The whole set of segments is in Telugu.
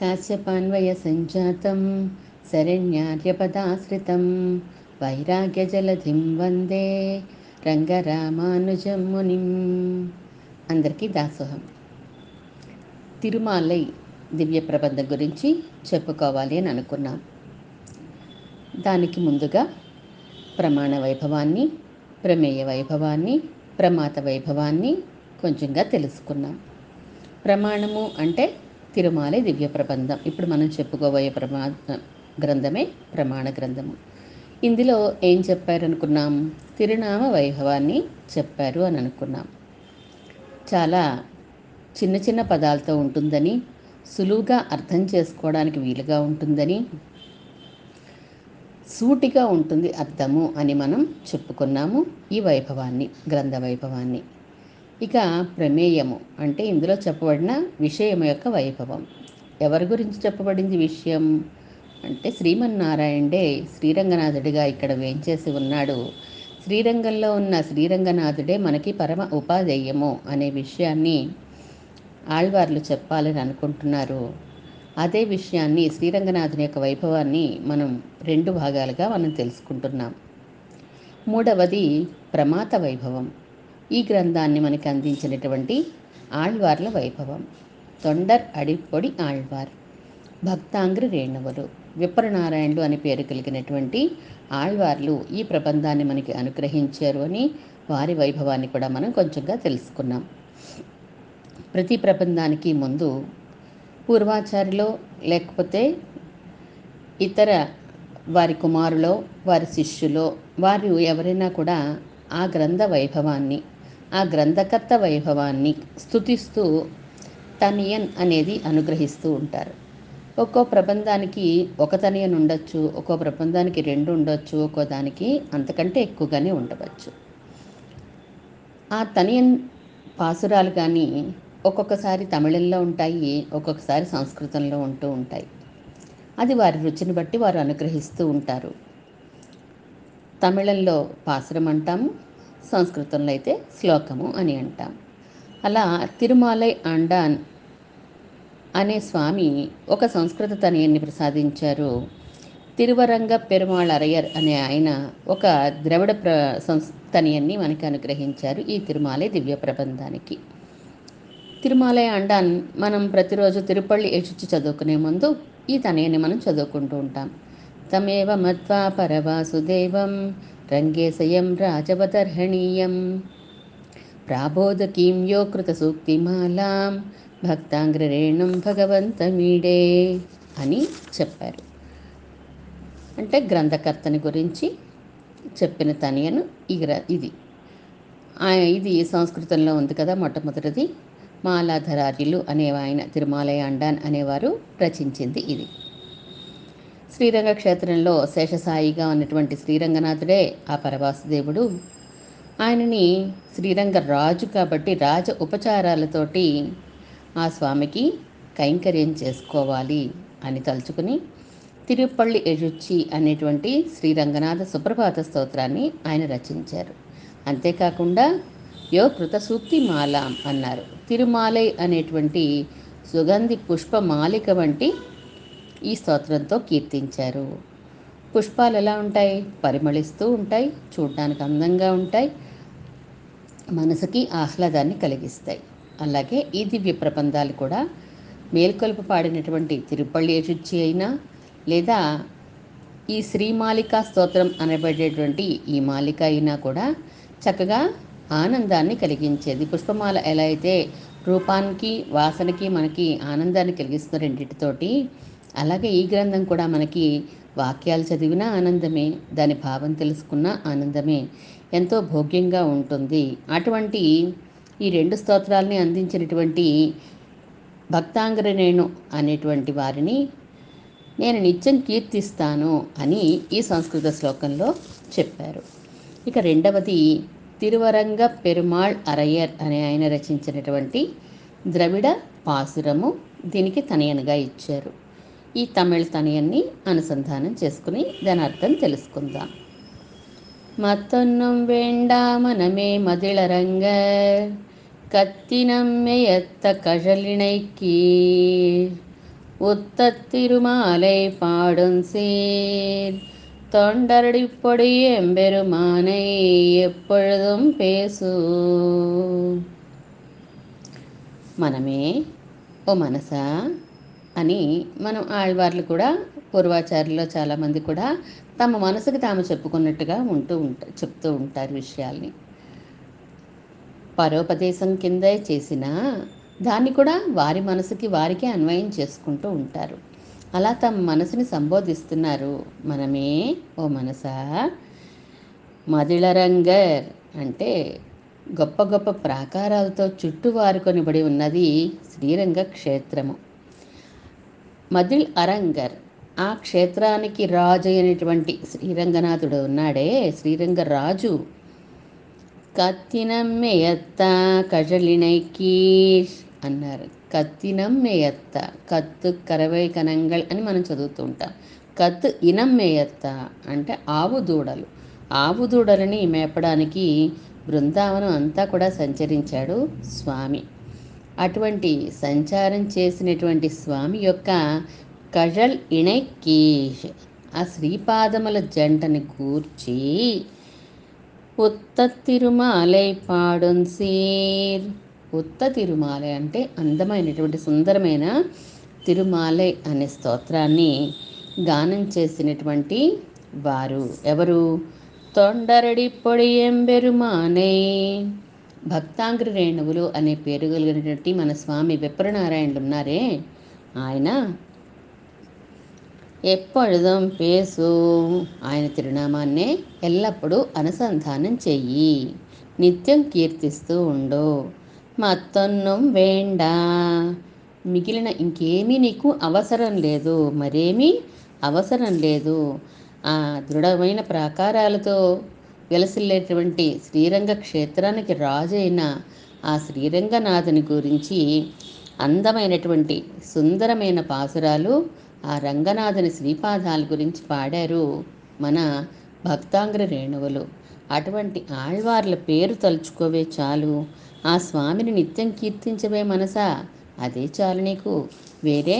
కాశ్యపాన్వయ సంజాతం శరణ్యార్యపదాశ్రితం వైరాగ్యజలధిం వందే రంగరామానుజం మునిం అందరికీ దాసోహం. తిరుమాలై దివ్య ప్రబంధం గురించి చెప్పుకోవాలి అని అనుకున్నాం. దానికి ముందుగా ప్రమాణ వైభవాన్ని ప్రమేయ వైభవాన్ని ప్రమాత వైభవాన్ని కొంచెంగా తెలుసుకున్నాం. ప్రమాణము అంటే తిరుమాలే దివ్య ప్రబంధం. ఇప్పుడు మనం చెప్పుకోబోయే ప్రమా గ్రంథమే ప్రమాణ గ్రంథము. ఇందులో ఏం చెప్పారనుకున్నాం? తిరునామ వైభవాన్ని చెప్పారు అని అనుకున్నాం. చాలా చిన్న చిన్న పదాలతో ఉంటుందని సులువుగా అర్థం చేసుకోవడానికి వీలుగా ఉంటుందని సూటిగా ఉంటుంది అర్థము అని మనం చెప్పుకున్నాము ఈ వైభవాన్ని గ్రంథ వైభవాన్ని. ఇక ప్రమేయము. అంటే ఇందులో చెప్పబడిన విషయం యొక్క వైభవం. ఎవరి గురించి చెప్పబడింది విషయం? అంటే శ్రీమన్నారాయణుడే శ్రీరంగనాథుడిగా ఇక్కడ వేంచేసి ఉన్నాడు. శ్రీరంగంలో ఉన్న శ్రీరంగనాథుడే మనకి పరమ ఉపాధేయము అనే విషయాన్ని ఆళ్వార్లు చెప్పాలని అనుకుంటున్నారు. అదే విషయాన్ని శ్రీరంగనాథుని యొక్క వైభవాన్ని మనం రెండు భాగాలుగా మనం తెలుసుకుంటున్నాం. మూడవది ప్రమాత వైభవం. ఈ గ్రంథాన్ని మనకి అందించినటువంటి ఆళ్వార్ల వైభవం. తొండర్ అడిపొడి ఆళ్వార్. భక్తాంగ్రి రేణువులు. విప్రనారాయణులు అని పేరు కలిగినటువంటి ఆళ్వార్లు ఈ ప్రబంధాన్ని మనకి అనుగ్రహించారు అని వారి వైభవాన్ని కూడా మనం కొంచెంగా తెలుసుకున్నాం. ప్రతి ప్రబంధానికి ముందు పూర్వాచారిలో లేకపోతే ఇతర వారి కుమారులో వారి శిష్యులో వారు ఎవరైనా కూడా ఆ గ్రంథ వైభవాన్ని ఆ గ్రంథకర్త వైభవాన్ని స్థుతిస్తూ తనియన్ అనేది అనుగ్రహిస్తూ ఉంటారు. ఒక్కో ప్రబంధానికి ఒక తనియన్ ఉండొచ్చు ఒక్కో ప్రబంధానికి రెండు ఉండొచ్చు ఒక్కో దానికి అంతకంటే ఎక్కువగానే ఉండవచ్చు. ఆ తనియన్ పాసురాలు కానీ ఒక్కొక్కసారి తమిళంలో ఉంటాయి ఒక్కొక్కసారి సంస్కృతంలో ఉంటూ ఉంటాయి. అది వారి రుచిని బట్టి వారు అనుగ్రహిస్తూ ఉంటారు. తమిళంలో పాసురం అంటాము సంస్కృతంలో అయితే శ్లోకము అని అంటాం. అలా తిరుమాలై అండాన్ అనే స్వామి ఒక సంస్కృత తనయాన్ని ప్రసాదించారు. తిరువరంగ పెరుమాళ్ అరయర్ అనే ఆయన ఒక ద్రవిడ ప్ర సంస్ తనయాన్ని మనకి అనుగ్రహించారు ఈ తిరుమాలై దివ్య ప్రబంధానికి. తిరుమాలయ అండాన్ మనం ప్రతిరోజు తిరుపల్లి ఎచుచ్చి చదువుకునే ముందు ఈ తనయాన్ని మనం చదువుకుంటూ ఉంటాం. తమేవ మత్వా పరవాసుదేవం రంగేశయం రాజవదర్హణీయం ప్రాబోధకీం యో కృత సూక్తిమాలాం భక్తాంగ్రరేణం భగవంతమీడే అని చెప్పారు. అంటే గ్రంథకర్తని గురించి చెప్పిన తనియను ఈ ఇది. ఇది సంస్కృతంలో ఉంది కదా మొట్టమొదటిది. మాలాధరార్యులు అనే ఆయన తిరుమాలయ అండాన్ అనేవారు రచించింది ఇది. శ్రీరంగ క్షేత్రంలో శేషసాయిగా ఉన్నటువంటి శ్రీరంగనాథుడే ఆ పరవాసుదేవుడు ఆయనని శ్రీరంగ రాజు కాబట్టి రాజ ఉపచారాలతోటి ఆ స్వామికి కైంకర్యం చేసుకోవాలి అని తలుచుకుని తిరుపల్లి ఎజుచ్చి అనేటువంటి శ్రీరంగనాథ సుప్రభాత స్తోత్రాన్ని ఆయన రచించారు. అంతేకాకుండా యో కృత సూక్తి మాల అన్నారు. తిరుమాలై అనేటువంటి సుగంధి పుష్పమాలిక వంటి ఈ స్తోత్రంతో కీర్తించారు. పుష్పాలు ఎలా ఉంటాయి? పరిమళిస్తూ ఉంటాయి చూడడానికి అందంగా ఉంటాయి మనసుకి ఆహ్లాదాన్ని కలిగిస్తాయి. అలాగే ఈ దివ్య ప్రబంధాలు కూడా మేల్కొల్పు పాడినటువంటి తిరుపల్లి ఏచుచ్చి అయినా లేదా ఈ శ్రీమాలికా స్తోత్రం అనబడేటువంటి ఈ మాలిక అయినా కూడా చక్కగా ఆనందాన్ని కలిగించేది. పుష్పమాల ఎలా అయితే రూపానికి వాసనకి మనకి ఆనందాన్ని కలిగిస్తున్న రెండింటితోటి అలాగే ఈ గ్రంథం కూడా మనకి వాక్యాలు చదివిన ఆనందమే దాని భావం తెలుసుకున్న ఆనందమే ఎంతో భోగ్యంగా ఉంటుంది. అటువంటి ఈ రెండు స్తోత్రాలని అందించినటువంటి భక్తాంగరనేణు అనేటువంటి వారిని నేను నిత్యం కీర్తిస్తాను అని ఈ సంస్కృత శ్లోకంలో చెప్పారు. ఇక రెండవది తిరువరంగ పెరుమాళ్ అరయ్యర్ అనే ఆయన రచించినటువంటి ద్రవిడ పాసురము దీనికి తనయనగా ఇచ్చారు. ఈ తమిళ తనయన్ని అనుసంధానం చేసుకుని దాని అర్థం తెలుసుకుందాం மத்தொன்னும் வேண்டாமனமே மதிளரங்க கத்தினம்மையத்த கழலினை கீழ் உத்தத்திருமாலை பாடும் சீர் தொண்டரடி பொடி எம்பெருமானை எப்பொழுதும் பேசு మనమే ఓ మనసా అని మనం ఆళ్వార్లు కూడా పూర్వాచార్యుల్లో చాలామంది కూడా తమ మనసుకు తాము చెప్పుకున్నట్టుగా ఉంటూ ఉంటా చెప్తూ ఉంటారు విషయాల్ని. పరోపదేశం కిందే చేసిన దాన్ని కూడా వారి మనసుకి వారికే అన్వయం చేసుకుంటూ ఉంటారు. అలా తమ మనసుని సంబోధిస్తున్నారు. మనమే ఓ మనసా? మదిళరంగర్ అంటే గొప్ప గొప్ప ప్రాకారాలతో చుట్టూ వారుకొనిబడి ఉన్నది శ్రీరంగ క్షేత్రము మదిల్ అరంగర్. ఆ క్షేత్రానికి రాజు అయినటువంటి శ్రీరంగనాథుడు ఉన్నాడే. శ్రీరంగరాజు కత్తినమ్మెయత్త కజలినైకీష్ అన్నారు. కత్తినమ్మెయత్త కత్తు కరవై కనంగల్ అని మనం చదువుతూ ఉంటాం. కత్తు ఇనమ్మేయత్త అంటే ఆవు దూడలు. ఆవు దూడలని మేపడానికి బృందావనం అంతా కూడా సంచరించాడు స్వామి. అటువంటి సంచారం చేసినటువంటి స్వామి యొక్క కజల్ ఇణైకీష్ ఆ శ్రీపాదముల జంటని కూర్చి ఉత్త తిరుమాలై పాడొన్సీర్ ఉత్త తిరుమాలై అంటే అందమైనటువంటి సుందరమైన తిరుమాలై అనే స్తోత్రాన్ని గానం చేసినటువంటి వారు ఎవరు? తొండరడి పొడి ఎంబెరుమానే. భక్తాంగ్రి రేణువులు అనే పేరు కలిగినటువంటి మన స్వామి విప్రనారాయణులు ఉన్నారే ఆయన ఎప్పొழுதுం పేసు. ఆయన తిరునామాన్నే ఎల్లప్పుడూ అనుసంధానం చెయ్యి. నిత్యం కీర్తిస్తూ ఉండు. మత్తొన్నం వేండా. మిగిలిన ఇంకేమీ నీకు అవసరం లేదు. మరేమీ అవసరం లేదు. ఆ దృఢమైన ప్రాకారాలతో వెలసిల్లేటువంటి శ్రీరంగ క్షేత్రానికి రాజు అయిన ఆ శ్రీరంగనాథుని గురించి అందమైనటువంటి సుందరమైన పాసురాలు ఆ రంగనాథుని శ్రీపాదాల గురించి పాడారు మన భక్తాంగ్ర రేణువులు. అటువంటి ఆళ్వార్ల పేరు తలుచుకోవే చాలు. ఆ స్వామిని నిత్యం కీర్తించవే మనసా? అదే చాలు నీకు. వేరే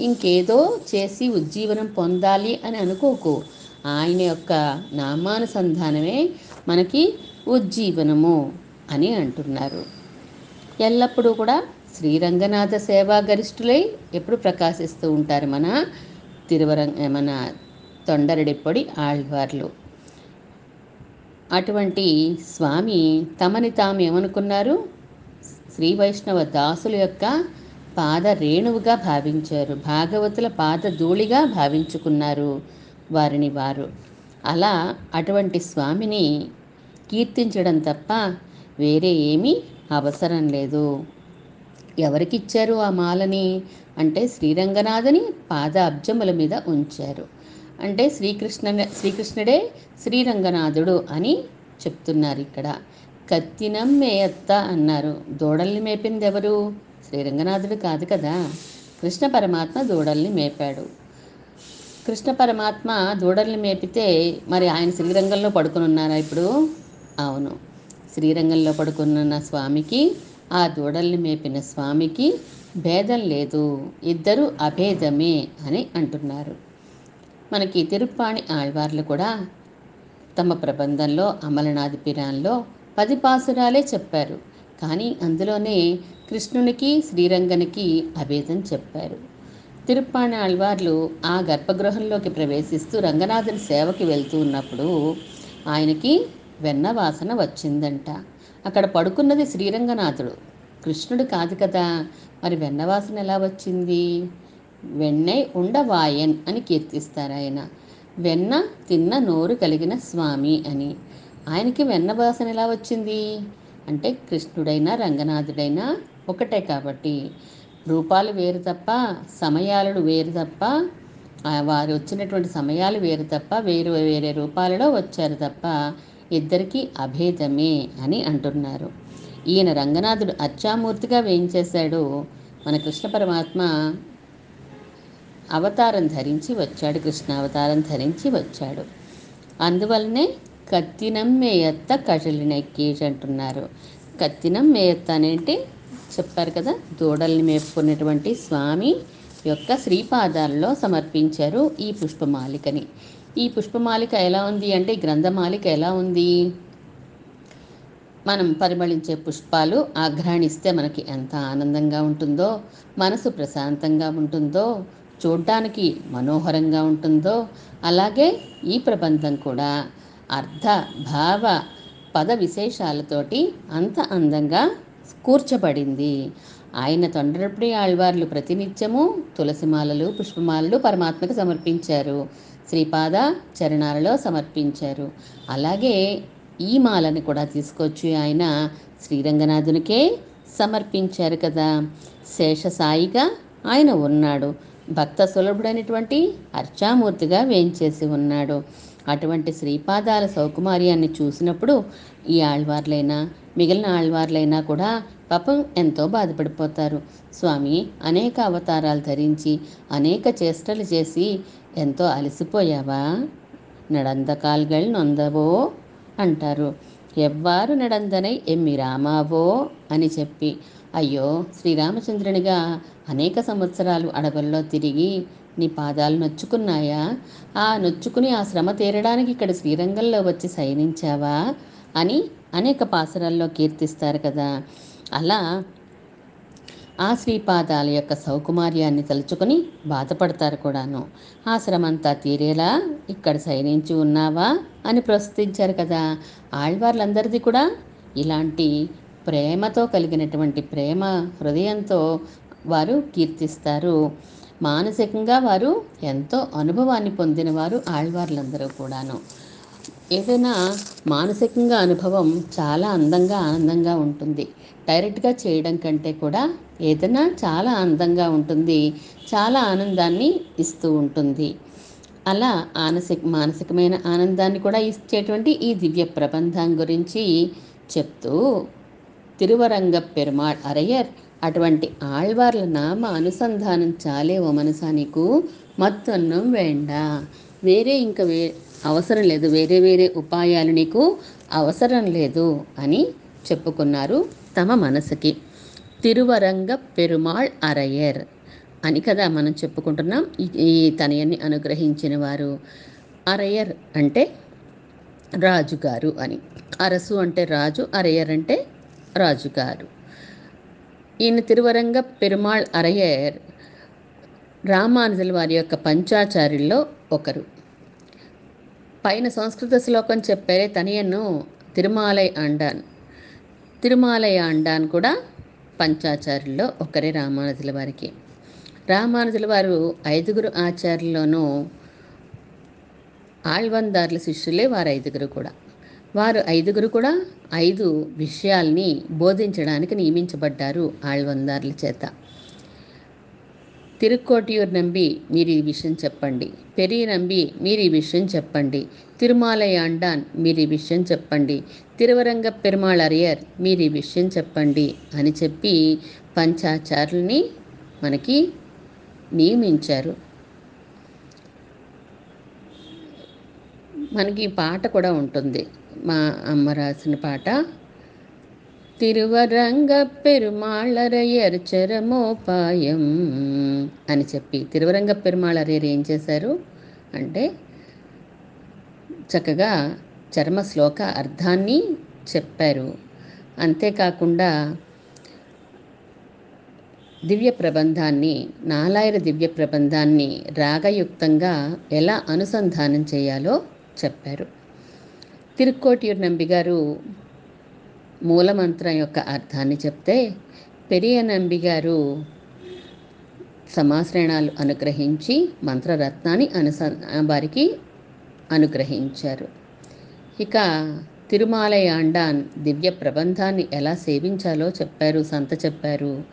ఇంకేదో చేసి ఉజ్జీవనం పొందాలి అని అనుకోకు. ఆయన యొక్క నామానుసంధానమే మనకి ఉజ్జీవనము అని అంటున్నారు. ఎల్లప్పుడూ కూడా శ్రీరంగనాథ సేవా గరిష్ఠులై ఎప్పుడు ప్రకాశిస్తూ ఉంటారు మన తిరువరంగ మన తొండరడిప్పొడి ఆళ్వార్లు. అటువంటి స్వామి తమని తాము ఏమనుకున్నారు శ్రీ వైష్ణవ దాసుల యొక్క పాద రేణువుగా భావించారు భాగవతుల పాద ధూళిగా భావించుకున్నారు. వారిని వారు. అలా అటువంటి స్వామిని కీర్తించడం తప్ప వేరే ఏమీ అవసరం లేదు. ఎవరికిచ్చారు ఆ మాలని? అంటే శ్రీరంగనాథని పాద అబ్జముల మీద ఉంచారు. అంటే శ్రీకృష్ణ శ్రీకృష్ణుడే శ్రీరంగనాథుడు అని చెప్తున్నారు ఇక్కడ. కత్తినం మేయత్త అన్నారు. దూడల్ని మేపింది ఎవరు శ్రీరంగనాథుడు కాదు కదా. కృష్ణ పరమాత్మ దూడల్ని మేపాడు. కృష్ణ పరమాత్మ దూడల్ని మేపితే మరి ఆయన శ్రీరంగంలో పడుకుని ఉన్నారా ఇప్పుడు? అవును. శ్రీరంగంలో పడుకున్న స్వామికి ఆ దూడల్ని మేపిన స్వామికి భేదం లేదు. ఇద్దరు అభేదమే అని అంటున్నారు. మనకి తిరుప్పాణి ఆళ్వార్లు కూడా తమ ప్రబంధంలో అమలనాథి పిరాన్లో పది పాసురాలే చెప్పారు. కానీ అందులోనే కృష్ణునికి శ్రీరంగనికి అభేదం చెప్పారు. తిరుప్పాణి అల్వార్లు ఆ గర్భగృహంలోకి ప్రవేశిస్తూ రంగనాథుని సేవకి వెళ్తూ ఉన్నప్పుడు ఆయనకి వెన్న వాసన వచ్చిందంట. అక్కడ పడుకున్నది శ్రీరంగనాథుడు. కృష్ణుడు కాదు కదా మరి వెన్న వాసన ఎలా వచ్చింది? వెన్నై ఉండవాయన్ అని కీర్తిస్తారు ఆయన వెన్న తిన్న నోరు కలిగిన స్వామి అని. ఆయనకి వెన్న వాసన ఎలా వచ్చింది? అంటే కృష్ణుడైనా రంగనాథుడైనా ఒకటే కాబట్టి. రూపాలు వేరు తప్ప సమయాలు వేరు తప్ప వారు వచ్చినటువంటి సమయాలు వేరు తప్ప వేరు వేరే రూపాలలో వచ్చారు తప్ప ఇద్దరికీ అభేదమే అని అంటున్నారు. ఈయన రంగనాథుడు అర్చామూర్తిగా వేయించేశాడు. మన కృష్ణ పరమాత్మ అవతారం ధరించి వచ్చాడు కృష్ణ అవతారం ధరించి వచ్చాడు. అందువల్లనే కత్తినం మేయత్త కజలినెక్కేజ్ అంటున్నారు. కత్తినం మేయత్త అనేటి చెప్పారు కదా దూడల్ని మేపుకున్నటువంటి స్వామి యొక్క శ్రీపాదాల్లో సమర్పించారు ఈ పుష్పమాలికని. ఈ పుష్పమాలిక ఎలా ఉంది అంటే గ్రంథమాలిక ఎలా ఉంది? మనం పరిమళించే పుష్పాలు ఆఘ్రాణిస్తే మనకి ఎంత ఆనందంగా ఉంటుందో మనసు ప్రశాంతంగా ఉంటుందో చూడ్డానికి మనోహరంగా ఉంటుందో అలాగే ఈ ప్రబంధం కూడా అర్థ భావ పద విశేషాలతోటి అంత అందంగా కూర్చబడింది. ఆయన తొండరపుడి ఆళ్వార్లు ప్రతినిత్యము తులసిమాలలు పుష్పమాలలు పరమాత్మకు సమర్పించారు. శ్రీపాద చరణాలలో సమర్పించారు. అలాగే ఈ మాలని కూడా తీసుకొచ్చి ఆయన శ్రీరంగనాథునికే సమర్పించారు కదా. శేషసాయిగా ఆయన ఉన్నాడు. భక్త సులభుడైనటువంటి అర్చామూర్తిగా వేయించేసి ఉన్నాడు. అటువంటి శ్రీపాదాల సౌకుమార్యాన్ని చూసినప్పుడు ఈ ఆళ్వార్లైనా మిగిలిన ఆళ్వార్లైనా కూడా పాపం ఎంతో బాధపడిపోతారు. స్వామి అనేక అవతారాలు ధరించి అనేక చేష్టలు చేసి ఎంతో అలసిపోయావా? నడందకాల్గల్ నొందవో? అంటారు. ఎవ్వారు నడందనై ఎమ్మి రామావో? అని చెప్పి. అయ్యో శ్రీరామచంద్రునిగా అనేక సంవత్సరాలు అడవుల్లో తిరిగి నీ పాదాలు నొచ్చుకున్నాయా? ఆ నొచ్చుకుని ఆ శ్రమ తీరడానికి ఇక్కడ శ్రీరంగంలో వచ్చి శయనించావా? అని అనేక పాసరాల్లో కీర్తిస్తారు కదా. అలా ఆ శ్రీపాదాల యొక్క సౌకుమార్యాన్ని తలుచుకొని బాధపడతారు కూడాను. ఆ శ్రమంతా తీరేలా ఇక్కడ శయనించి ఉన్నావా అని ప్రస్తుతించారు కదా. ఆళ్వార్లందరిది కూడా ఇలాంటి ప్రేమతో కలిగినటువంటి ప్రేమ హృదయంతో వారు కీర్తిస్తారు. మానసికంగా వారు ఎంతో అనుభవాన్ని పొందినవారు ఆళ్వార్లందరూ కూడాను. ఏదైనా మానసికంగా అనుభవం చాలా అందంగా ఆనందంగా ఉంటుంది. డైరెక్ట్గా చేయడం కంటే కూడా ఏదైనా చాలా అందంగా ఉంటుంది చాలా ఆనందాన్ని ఇస్తూ ఉంటుంది. అలా మానసిక మానసికమైన ఆనందాన్ని కూడా ఇచ్చేటువంటి ఈ దివ్య ప్రబంధం గురించి చెప్తూ తిరువరంగ పెరుమాళ్ అరయ్యర్ అటువంటి ఆళ్వార్ల నామ అనుసంధానం చాలే ఓ మనసా నీకు? మత్తన్నం వేండ. వేరే ఇంకా వే అవసరం లేదు. వేరే వేరే ఉపాయాలు నీకు అవసరం లేదు అని చెప్పుకున్నారు తమ మనసుకి. తిరువరంగ పెరుమాళ్ అరయ్యర్ అని కదా మనం చెప్పుకుంటున్నాం. ఈ- తనయన్ని అనుగ్రహించిన వారు అరయర్ అంటే రాజుగారు అని. అరసు అంటే రాజు అరయ్యర్ అంటే రాజుగారు ఈయన తిరువరంగ పెరుమాళ్ అరయ్యర్ రామానుజుల వారి యొక్క పంచాచార్యుల్లో ఒకరు. పైన సంస్కృత శ్లోకం చెప్పారే తనయను తిరుమాలై అండాన్. తిరుమాలయ అండాన్ కూడా పంచాచార్యుల్లో ఒకరే రామానుజుల వారికి. రామానుజుల వారు ఐదుగురు ఆచార్యుల్లోనూ ఆళ్వందార్ల శిష్యులే వారు ఐదుగురు కూడా. వారు ఐదుగురు కూడా ఐదు విషయాల్ని బోధించడానికి నియమించబడ్డారు ఆళ్వందార్ల చేత. తిరుక్కోటియూర్ నంబి మీరు ఈ విషయం చెప్పండి. పెరియ నంబి మీరు ఈ విషయం చెప్పండి. తిరుమాలయాండాన్ మీరు ఈ విషయం చెప్పండి. తిరువరంగ పెరుమాళ్ అరియర్ మీరు ఈ విషయం చెప్పండి అని చెప్పి పంచాచారుల్ని మనకి నియమించారు. మనకి పాట కూడా ఉంటుంది. మా అమ్మ రాసిన పాట తిరువరంగ పెరుమాళరయ్యర్ చరమోపాయం అని చెప్పి తిరువరంగ పెరుమాళరయ్యర్ ఏం చేశారు? అంటే చక్కగా చర్మ శ్లోక అర్థాన్ని చెప్పారు. అంతేకాకుండా దివ్య ప్రబంధాన్ని నాలాయర దివ్య ప్రబంధాన్ని రాగయుక్తంగా ఎలా అనుసంధానం చేయాలో చెప్పారు. తిరుక్కోటియూర్ నంబి గారు మూలమంత్రం యొక్క అర్థాన్ని చెప్తే పెరియ నంబిగారు సమాశ్రయణాలు అనుగ్రహించి మంత్రరత్నాన్ని అనుస వారికి అనుగ్రహించారు. ఇక తిరుమాలయాండాన్ దివ్య ప్రబంధాన్ని ఎలా సేవించాలో చెప్పారు సంత చెప్పారు.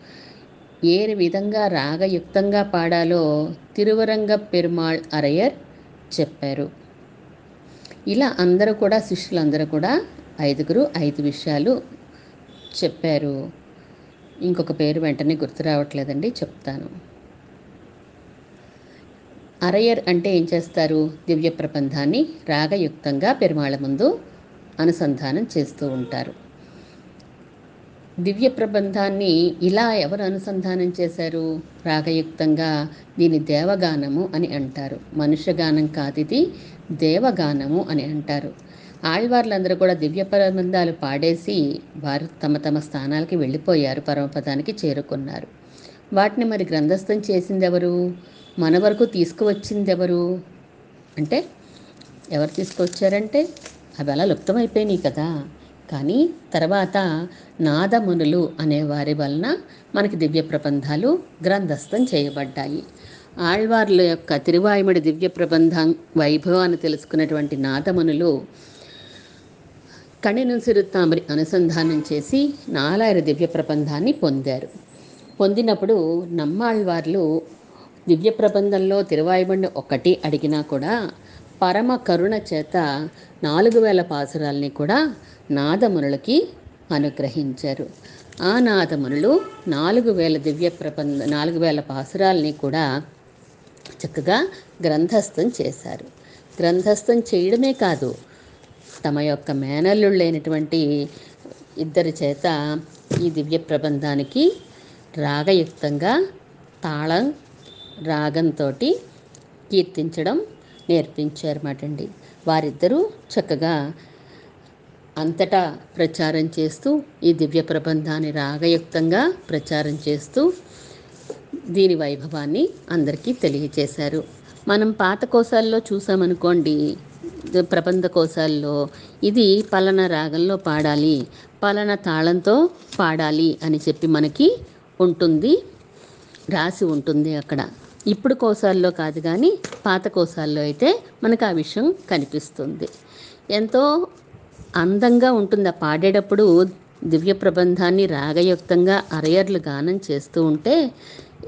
ఏ విధంగా రాగయుక్తంగా పాడాలో తిరువరంగ పెరుమాళ్ అరయర్ చెప్పారు. ఇలా అందరూ కూడా శిష్యులందరూ కూడా ఐదుగురు ఐదు విషయాలు చెప్పారు. ఇంకొక పేరు వెంటనే గుర్తు రావట్లేదండి చెప్తాను. అరయర్ అంటే ఏం చేస్తారు? దివ్య ప్రబంధాన్ని రాగయుక్తంగా పెరుమాళ ముందు అనుసంధానం చేస్తూ ఉంటారు. దివ్య ప్రబంధాన్ని ఇలా ఎవరు అనుసంధానం చేశారు? రాగయుక్తంగా దీని దేవగానము అని అంటారు. మనుష్యగానం కాదు ఇది దేవగానము అని అంటారు. ఆళ్వార్లందరూ కూడా దివ్య ప్రబంధాలు పాడేసి వారు తమ తమ స్థానాలకి వెళ్ళిపోయారు పరమపదానికి చేరుకున్నారు. వాటిని మరి గ్రంథస్థం చేసిందెవరు? మన వరకు తీసుకువచ్చిందెవరు? అంటే ఎవరు తీసుకొచ్చారంటే అవి అలా లుప్తమైపోయినాయి కదా. కానీ తర్వాత నాదమునులు అనే వారి వలన మనకి దివ్య ప్రబంధాలు గ్రంథస్థం చేయబడ్డాయి. ఆళ్వార్ల యొక్క తిరువాయుమడి దివ్య ప్రబంధం వైభవాన్ని తెలుసుకున్నటువంటి నాదమునులు కణిను అనుసంధానం చేసి నాలాయర దివ్య ప్రబంధాన్ని పొందారు. పొందినప్పుడు నమ్మాళ్వార్లు దివ్య ప్రబంధంలో తిరువాయిబండి ఒకటి అడిగినా కూడా పరమ కరుణ చేత నాలుగు వేల పాసురాల్ని కూడా నాదమునులకి అనుగ్రహించారు. ఆ నాదమునులు నాలుగు వేల దివ్య ప్రబంధ నాలుగు వేల పాసురాల్ని కూడా చక్కగా గ్రంథస్థం చేశారు. గ్రంథస్థం చేయడమే కాదు తమ యొక్క మేనల్లుళ్ళైనటువంటి ఇద్దరి చేత ఈ దివ్య ప్రబంధానికి రాగయుక్తంగా తాళం రాగంతో కీర్తించడం నేర్పించారన్నమాటండి వారిద్దరూ చక్కగా అంతటా ప్రచారం చేస్తూ ఈ దివ్య ప్రబంధాన్ని రాగయుక్తంగా ప్రచారం చేస్తూ దీని వైభవాన్ని అందరికీ తెలియచేశారు. మనం పాత కోశాల్లో చూసామనుకోండి ప్రబంధ కోశాల్లో ఇది పలానా రాగంలో పాడాలి పలానా తాళంతో పాడాలి అని చెప్పి మనకి ఉంటుంది రాసి ఉంటుంది అక్కడ. ఇప్పుడు కోశాల్లో కాదు కానీ పాత కోశాల్లో అయితే మనకు ఆ విషయం కనిపిస్తుంది. ఎంతో అందంగా ఉంటుంది. ఆ పాడేటప్పుడు దివ్య ప్రబంధాన్ని రాగయుక్తంగా అరయర్లు గానం చేస్తూ ఉంటే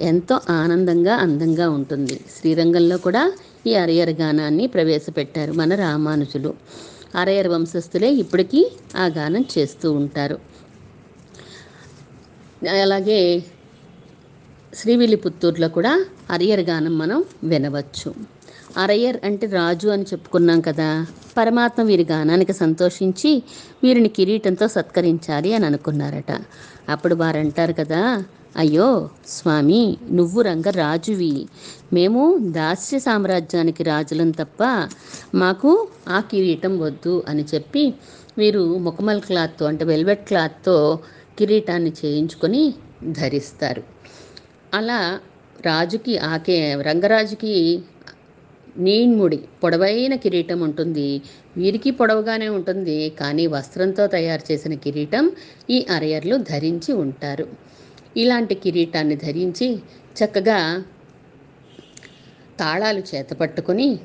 ఎంతో ఆనందంగా అందంగా ఉంటుంది. శ్రీరంగంలో కూడా ఈ అరయర్ గానాన్ని ప్రవేశపెట్టారు మన రామానుజులు. అరయర్ వంశస్థులే ఇప్పటికీ ఆ గానం చేస్తూ ఉంటారు. అలాగే శ్రీవిల్లిపుత్తూరులో కూడా అరియర్ గానం మనం వినవచ్చు. అరయర్ అంటే రాజు అని చెప్పుకున్నాం కదా. పరమాత్మ వీరి గానానికి సంతోషించి వీరిని కిరీటంతో సత్కరించాలి అని అనుకున్నారట. అప్పుడు వారు అంటారు కదా అయ్యో స్వామి నువ్వు రంగరాజువి. మేము దాస్య సామ్రాజ్యానికి రాజులం తప్ప మాకు ఆ కిరీటం వద్దు అని చెప్పి వీరు ముఖమల్ క్లాత్తో అంటే వెల్వెట్ క్లాత్తో కిరీటాన్ని చేయించుకొని ధరిస్తారు. అలా రాజుకి ఆకే రంగరాజుకి నీన్ముడి పొడవైన కిరీటం ఉంటుంది. వీరికి పొడవుగానే ఉంటుంది కానీ వస్త్రంతో తయారు చేసిన కిరీటం ఈ అరయర్లు ధరించి ఉంటారు. ఇలాంటి కిరీటాన్ని ధరించి చక్కగా తాళాలు చేతపట్టుకొని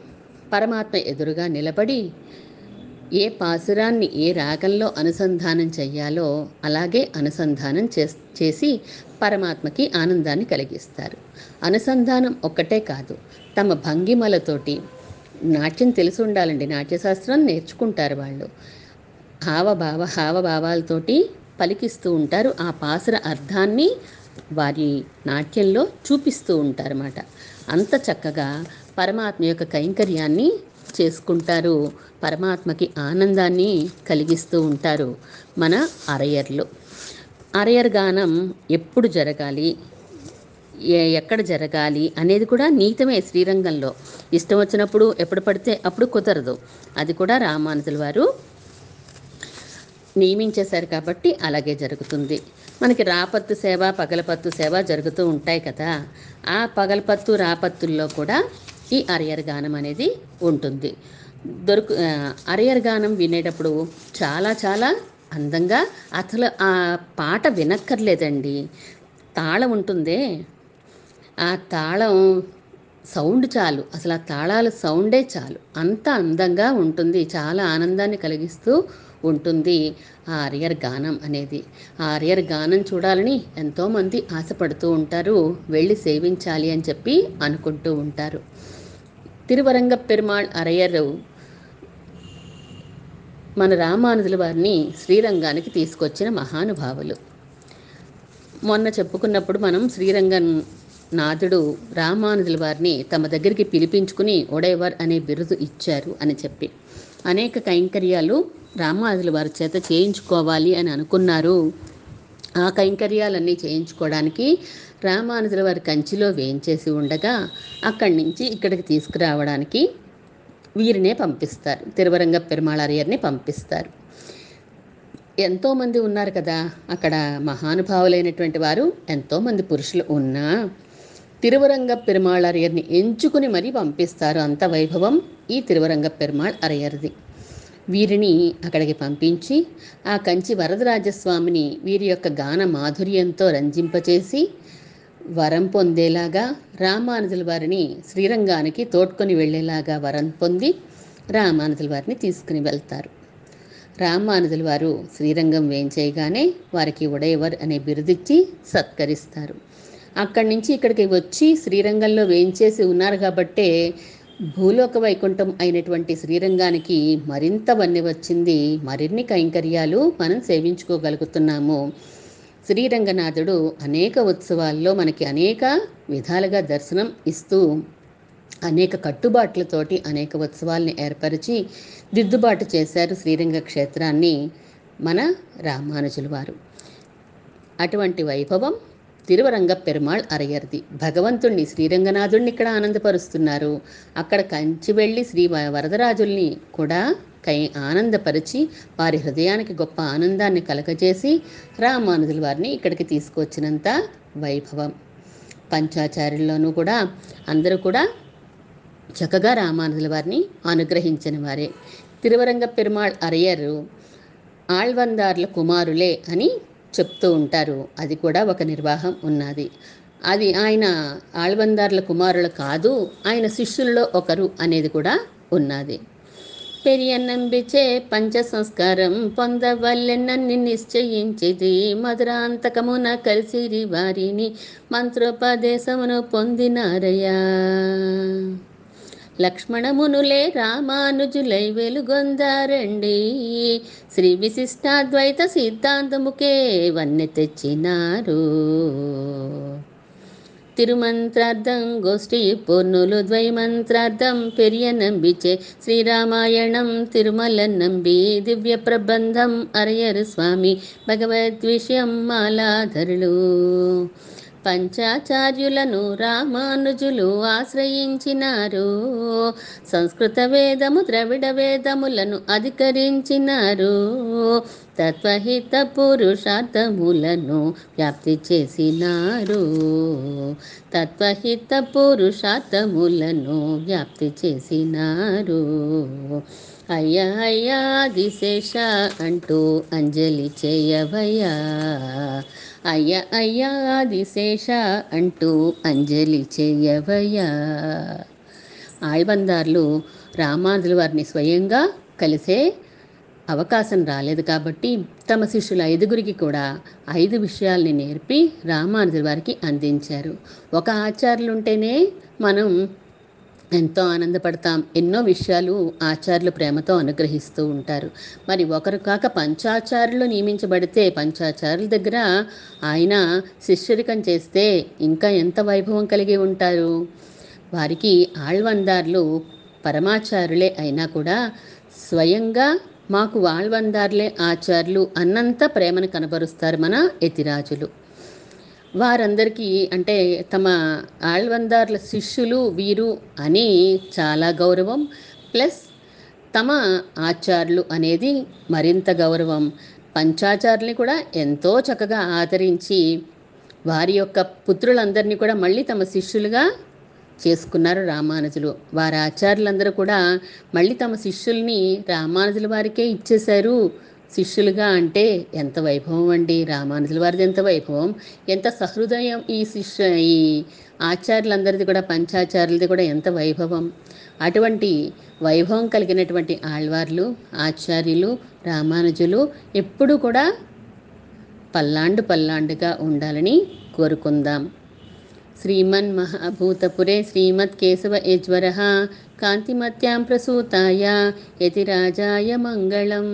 పరమాత్మ ఎదురుగా నిలబడి ఏ పాసురాన్ని ఏ రాగంలో అనుసంధానం చెయ్యాలో అలాగే అనుసంధానం చేస్ చేసి పరమాత్మకి ఆనందాన్ని కలిగిస్తారు. అనుసంధానం ఒక్కటే కాదు తమ భంగిమలతోటి నాట్యం తెలిసి ఉండాలండి. నాట్యశాస్త్రం నేర్చుకుంటారు వాళ్ళు. హావభావ హావభావాలతోటి పలికిస్తూ ఉంటారు. ఆ పాసుర అర్థాన్ని వారి నాట్యంలో చూపిస్తూ ఉంటారన్నమాట. అంత చక్కగా పరమాత్మ యొక్క కైంకర్యాన్ని చేసుకుంటారు. పరమాత్మకి ఆనందాన్ని కలిగిస్తూ ఉంటారు మన అరయర్లు. అరయర్ గానం ఎప్పుడు జరగాలి? ఏ ఎక్కడ జరగాలి అనేది కూడా నీతమే శ్రీరంగంలో. ఇష్టం వచ్చినప్పుడు ఎప్పుడు పడితే అప్పుడు కుదరదు. అది కూడా రామానుజుల వారు నియమించేశారు కాబట్టి అలాగే జరుగుతుంది. మనకి రాపత్తు సేవ పగలపత్తు సేవ జరుగుతూ ఉంటాయి కదా. ఆ పగలపత్తు రాపత్తుల్లో కూడా ఈ అరియర్ గానం అనేది ఉంటుంది. దొరుకు అరియర్ గానం వినేటప్పుడు చాలా చాలా అందంగా అసలు ఆ పాట వినక్కర్లేదండి. తాళం ఉంటుందే. ఆ తాళం సౌండ్ చాలు. అసలు ఆ తాళాల సౌండే చాలు. అంత అందంగా ఉంటుంది. చాలా ఆనందాన్ని కలిగిస్తూ ఉంటుంది. ఆర్యర్ గానం అనేది. ఆర్యర్ గానం చూడాలని ఎంతోమంది ఆశపడుతూ ఉంటారు. వెళ్ళి సేవించాలి అని చెప్పి అనుకుంటూ ఉంటారు. తిరువరంగ పెరుమాళ్ అరయరు మన రామానుజుల వారిని శ్రీరంగానికి తీసుకొచ్చిన మహానుభావులు. మొన్న చెప్పుకున్నప్పుడు మనం శ్రీరంగం నాథుడు రామానుజుల వారిని తమ దగ్గరికి పిలిపించుకుని ఒడేవర్ అనే బిరుదు ఇచ్చారు అని చెప్పి. అనేక కైంకర్యాలు రామానుజుల వారి చేత చేయించుకోవాలి అని అనుకున్నారు. ఆ కైంకర్యాలన్నీ చేయించుకోవడానికి రామానుజుల వారి కంచిలో వేయించేసి ఉండగా అక్కడి నుంచి ఇక్కడికి తీసుకురావడానికి వీరినే పంపిస్తారు. తిరువరంగ పెరుమాళారియర్ని పంపిస్తారు. ఎంతోమంది ఉన్నారు కదా. అక్కడ మహానుభావులైనటువంటి వారు ఎంతోమంది పురుషులు ఉన్నా తిరువరంగ పెరుమాళ్ అరయర్ని ఎంచుకుని మరీ పంపిస్తారు అంత వైభవం ఈ తిరువరంగ పెరుమాళ్ అరయర్ది వీరిని అక్కడికి పంపించి ఆ కంచి వరదరాజస్వామిని వీరి యొక్క గాన మాధుర్యంతో రంజింపచేసి వరం పొందేలాగా రామానుజుల వారిని శ్రీరంగానికి తోడ్కొని వెళ్ళేలాగా వరం పొంది రామానుజుల వారిని తీసుకుని వెళ్తారు. రామానుజుల వారు శ్రీరంగం వేయించేయగానే వారికి ఉడయవర్ అనే బిరుదిచ్చి సత్కరిస్తారు. అక్కడి నుంచి ఇక్కడికి వచ్చి శ్రీరంగంలో వేయించేసి ఉన్నారు కాబట్టే భూలోక వైకుంఠం అయినటువంటి శ్రీరంగానికి మరింత వన్నె వచ్చింది. మరిన్ని కైంకర్యాలు మనం సేవించుకోగలుగుతున్నాము. శ్రీరంగనాథుడు అనేక ఉత్సవాల్లో మనకి అనేక విధాలుగా దర్శనం ఇస్తూ అనేక కట్టుబాట్లతోటి అనేక ఉత్సవాల్ని ఏర్పరిచి దిద్దుబాటు చేశారు శ్రీరంగ క్షేత్రాన్ని మన రామానుజుల వారు. అటువంటి వైభవం తిరువరంగ పెరుమాళ్ అరయర్ది. భగవంతుణ్ణి శ్రీరంగనాథుణ్ణి ఇక్కడ ఆనందపరుస్తున్నారు. అక్కడ కంచి వెళ్ళి శ్రీ వరదరాజుల్ని కూడా కై ఆనందపరిచి వారి హృదయానికి గొప్ప ఆనందాన్ని కలగజేసి రామానుజుల వారిని ఇక్కడికి తీసుకొచ్చినంత వైభవం. పంచాచార్యుల్లోనూ కూడా అందరూ కూడా చక్కగా రామానుజుల వారిని అనుగ్రహించిన వారే. తిరువరంగ పెరుమాళ్ అరయ్యరు ఆళ్వందార్ల కుమారులే అని చెప్తూ ఉంటారు. అది కూడా ఒక నిర్వాహం ఉన్నది. అది ఆయన ఆళ్వందార్ల కుమారులు కాదు ఆయన శిష్యుల్లో ఒకరు అనేది కూడా ఉన్నది. పెరియన్నంబిచే పంచ సంస్కారం పొందవల్లెనన్ని నిశ్చయించిది. మధురాంతకమున కలిసిరి వారిని మంత్రోపదేశమును పొందినారయ్యా. లక్ష్మణమునులే రామానుజులై వెలుగొందారండి. శ్రీ విశిష్టాద్వైత సిద్ధాంతముకే వన్నె తెచ్చినారు. తిరుమంత్రార్థం గోష్ఠి పొన్నులు ద్వైమంత్రార్థం పెరియ నంబిచే శ్రీరామాయణం తిరుమల నంబి దివ్య ప్రబంధం అరయరు స్వామి భగవద్విషయం మాలాధరులు. పంచాచార్యులను రామానుజులు ఆశ్రయించినారు. సంస్కృత వేదము ద్రవిడ వేదములను అధికరించినారు. తత్వహిత పురుషార్థములను వ్యాప్తి చేసినారు. తత్వహిత పురుషార్థములను వ్యాప్తి చేసినారు. అయ్యా అయ్యా దిశేష అంటూ అంజలి చేయవయ్యా. అయ్య అయ్యా దిశేష అంటూ అంజలి చేయవయ్యా ఆయబందార్లు రామానుజుల వారిని స్వయంగా కలిసే అవకాశం రాలేదు కాబట్టి తమ శిష్యుల ఐదుగురికి కూడా ఐదు విషయాల్ని నేర్పి రామానుజుల వారికి అందించారు. ఒక ఆచార్యులు ఉంటేనే మనం ఎంతో ఆనందపడతాం. ఎన్నో విషయాలు ఆచార్యులు ప్రేమతో అనుగ్రహిస్తూ ఉంటారు. మరి ఒకరు కాక పంచాచార్యులు నియమించబడితే పంచాచార్యుల దగ్గర ఆయన శిష్యరికం చేస్తే ఇంకా ఎంత వైభవం కలిగి ఉంటారు? వారికి ఆళ్వందార్లు పరమాచార్యులే అయినా కూడా స్వయంగా మాకు ఆళ్వందార్లే ఆచార్యులు అన్నంత ప్రేమను కనబరుస్తారు మన యతిరాజులు. వారందరికీ అంటే తమ ఆళ్వందార్ల శిష్యులు వీరు అని చాలా గౌరవం. ప్లస్ తమ ఆచార్యులు అనేది మరింత గౌరవం. పంచాచార్యుల్ని కూడా ఎంతో చక్కగా ఆదరించి వారి యొక్క పుత్రులందరినీ కూడా మళ్ళీ తమ శిష్యులుగా చేసుకున్నారు రామానుజులు. వారి ఆచార్యులందరూ కూడా మళ్ళీ తమ శిష్యుల్ని రామానుజుల వారికే ఇచ్చేశారు. శిష్యులుగా అంటే ఎంత వైభవం అండి? రామానుజుల వారిది ఎంత వైభవం? ఎంత సహృదయం ఈ శిష్య ఈ ఆచార్యులందరిది కూడా పంచాచార్యులది కూడా ఎంత వైభవం? అటువంటి వైభవం కలిగినటువంటి ఆళ్వార్లు ఆచార్యులు రామానుజులు ఎప్పుడూ కూడా పల్లాండు పల్లాండుగా ఉండాలని కోరుకుందాం. శ్రీమన్ మహాభూతపురే శ్రీమత్ కేశవ యజ్వర కాంతిమత్యాం ప్రసూతాయ యతిరాజాయ మంగళం.